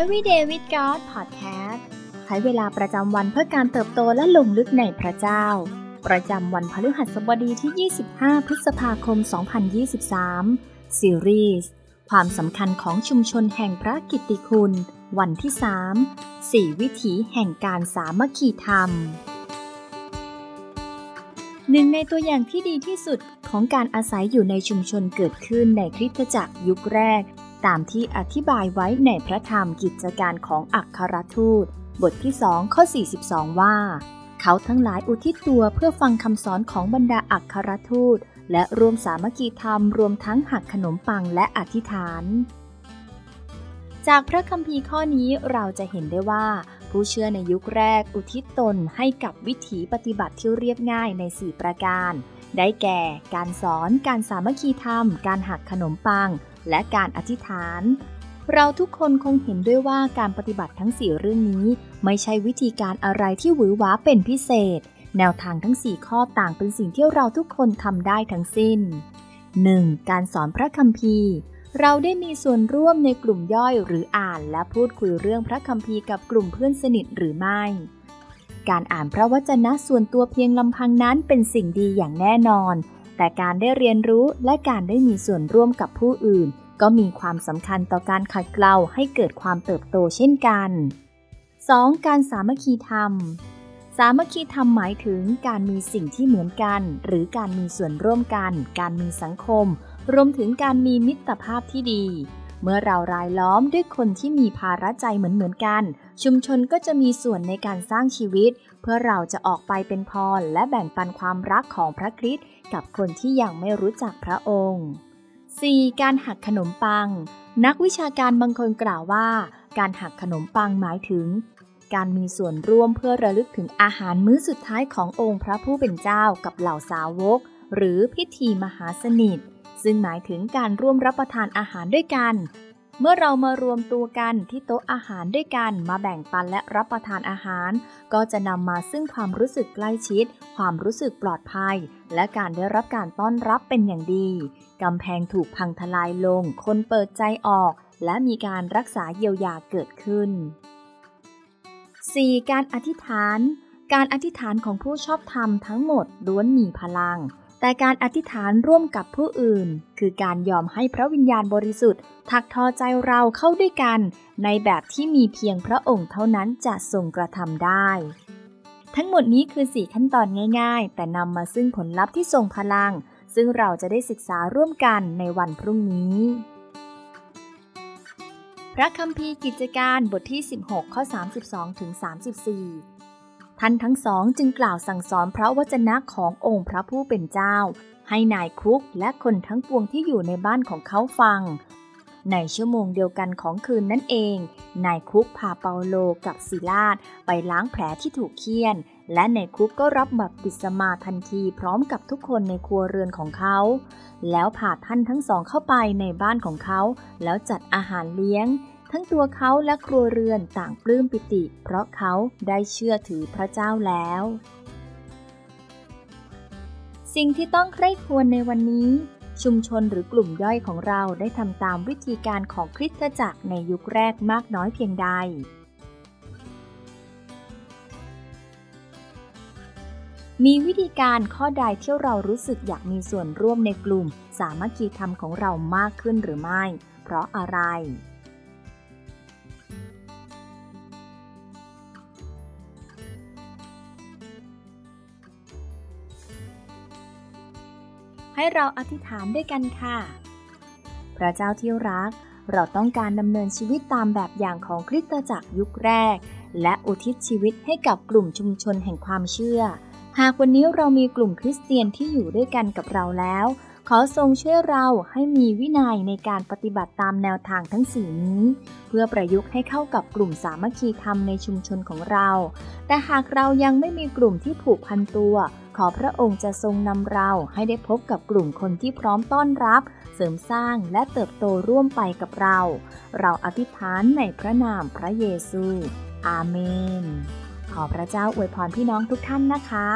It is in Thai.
Everyday with God Podcast ใช้เวลาประจำวันเพื่อการเติบโตและลงลึกในพระเจ้า ประจำวันพฤหัสบดีที่ 25 พฤษภาคม 2023 ซีรีส์ความสำคัญของชุมชนแห่งพระกิตติคุณ วันที่ 3 4 วิถีแห่งการสามัคคีธรรม หนึ่งในตัวอย่างที่ดีที่สุดของการอาศัยอยู่ในชุมชนเกิดขึ้นในคริสตจักรยุคแรก ตามที่อธิบายไว้ในพระธรรมกิจการของอัครทูต บทที่2ข้อ 42 ว่า เขาทั้งหลายอุทิศตัวเพื่อฟังคำสอนของบรรดาอัครทูต และรวมสามัคคีธรรมรวมทั้งหักขนมปังและอธิษฐาน จากพระคัมภีร์ข้อนี้เราจะเห็นได้ว่า ผู้เชื่อในยุคแรกอุทิศตนให้กับวิถีปฏิบัติที่เรียบง่ายใน 4 ประการ ได้แก่การสอน การสามัคคีธรรม การหักขนมปัง และการอธิษฐาน เราทุกคนคงเห็นด้วยว่าการปฏิบัติทั้ง4เรื่องนี้ ไม่ใช่วิธีการอะไรที่หวือหวาเป็นพิเศษ แนวทางทั้ง4ข้อต่างเป็นสิ่งที่เราทุกคนทำได้ทั้งสิ้น 1. การสอนพระคัมภีร์ เราได้มีส่วนร่วมในกลุ่มย่อยหรืออ่าน และพูดคุยเรื่องพระคัมภีร์กับกลุ่มเพื่อนสนิทหรือไม่ การอ่านพระวจนะส่วนตัวเพียงลำพังนั้นเป็นสิ่งดีอย่างแน่นอน แต่การได้เรียนรู้และการได้มีส่วนร่วมกับผู้อื่น ก็มีความสำคัญต่อการขัดเกลาให้เกิดความเติบโตเช่นกัน 2. การสามัคคีธรรม สามัคคีธรรมหมายถึงการมีสิ่งที่เหมือนกัน หรือการมีส่วนร่วมกัน การมีสังคม รวมถึงการมีมิตรภาพที่ดี เมื่อเรารายล้อมด้วยคนที่มีภาระใจเหมือนเหมือนกัน ชุมชนก็จะมีส่วนในการสร้างชีวิต เพื่อเราจะออกไปเป็นพรและแบ่งปันความรักของพระคริสต์กับคนที่ยังไม่รู้จักพระองค์ 4. การหักขนมปัง นักวิชาการบางคนกล่าวว่า การหักขนมปังหมายถึง การมีส่วนร่วมเพื่อระลึกถึงอาหารมื้อสุดท้ายขององค์พระผู้เป็นเจ้ากับเหล่าสาวก หรือพิธีมหาสนิท ซึ่งหมายถึงการร่วมรับประทานอาหารด้วยกัน เมื่อเรามารวมตัวกันที่โต๊ะอาหารด้วยกันมาแบ่งปันและรับประทานอาหาร ก็จะนำมาซึ่งความรู้สึกใกล้ชิด ความรู้สึกปลอดภัย และการได้รับการต้อนรับเป็นอย่างดีกำแพงถูกพังทลายลง คนเปิดใจออก และมีการรักษาเยียวยาเกิดขึ้น 4. การอธิษฐาน การอธิษฐานของผู้ชอบธรรมทั้งหมดล้วนมีพลัง แต่การอธิษฐานร่วมกับผู้อื่น คือการยอมให้พระวิญญาณบริสุทธิ์ถักทอใจเราเข้าด้วยกัน ในแบบที่มีเพียงพระองค์เท่านั้นจะทรงกระทำได้ ทั้งหมดนี้คือ 4 ขั้นตอนง่าย ๆ แต่นำมาซึ่งผลลัพธ์ที่ทรงพลัง ซึ่งเราจะได้ศึกษาร่วมกันในวันพรุ่งนี้ พระคัมภีร์กิจการบทที่ 16 ข้อ 32ถึง34 ท่านทั้งสองจึงกล่าวสั่งสอนพระวจนะขององค์พระผู้เป็นเจ้า ให้นายคุกและคนทั้งปวงที่อยู่ในบ้านของเขาฟัง ในชั่วโมงเดียวกันของคืนนั่นเอง นายคุกพาเปาโลกับซิลาดไปล้างแผลที่ถูกเคี่ยน และนายคุกก็รับบัพติศมาทันทีพร้อมกับทุกคนในครัวเรือนของเขา แล้วพาท่านทั้งสองเข้าไปในบ้านของเขา แล้วจัดอาหารเลี้ยง ทั้งตัวเขาและครัวเรือนต่างปลื้มปิติ เพราะเขาได้เชื่อถือพระเจ้าแล้ว สิ่งที่ต้องใคร่ควรในวันนี้ ชุมชนหรือกลุ่มย่อยของเราได้ทำตามวิธีการของคริสตจักรในยุคแรกมากน้อยเพียงใดมีวิธีการข้อใดที่เรารู้สึกอยากมีส่วนร่วมในกลุ่ม สามัคคีธรรมของเรามากขึ้นหรือไม่ เพราะอะไร ให้เราอธิษฐานด้วยกันค่ะ พระเจ้าที่รัก เราต้องการดำเนินชีวิตตามแบบอย่างของคริสตจักรยุคแรก และอุทิศชีวิตให้กับกลุ่มชุมชนแห่งความเชื่อ หากวันนี้เรามีกลุ่มคริสเตียนที่อยู่ด้วยกันกับเราแล้ว ขอทรงช่วยเราให้มีวินัยในการปฏิบัติตามแนวทางทั้งสี่นี้ เพื่อประยุกต์ให้เข้ากับกลุ่มสามัคคีธรรมในชุมชนของเรา แต่หากเรายังไม่มีกลุ่มที่ผูกพันตัว ขอพระองค์จะทรงนำเราให้ได้พบกับกลุ่มคนที่พร้อมต้อนรับ เสริมสร้างและเติบโตร่วมไปกับเรา เราอธิษฐานในพระนามพระเยซู อาเมน ขอพระเจ้าอวยพรพี่น้องทุกท่านนะคะ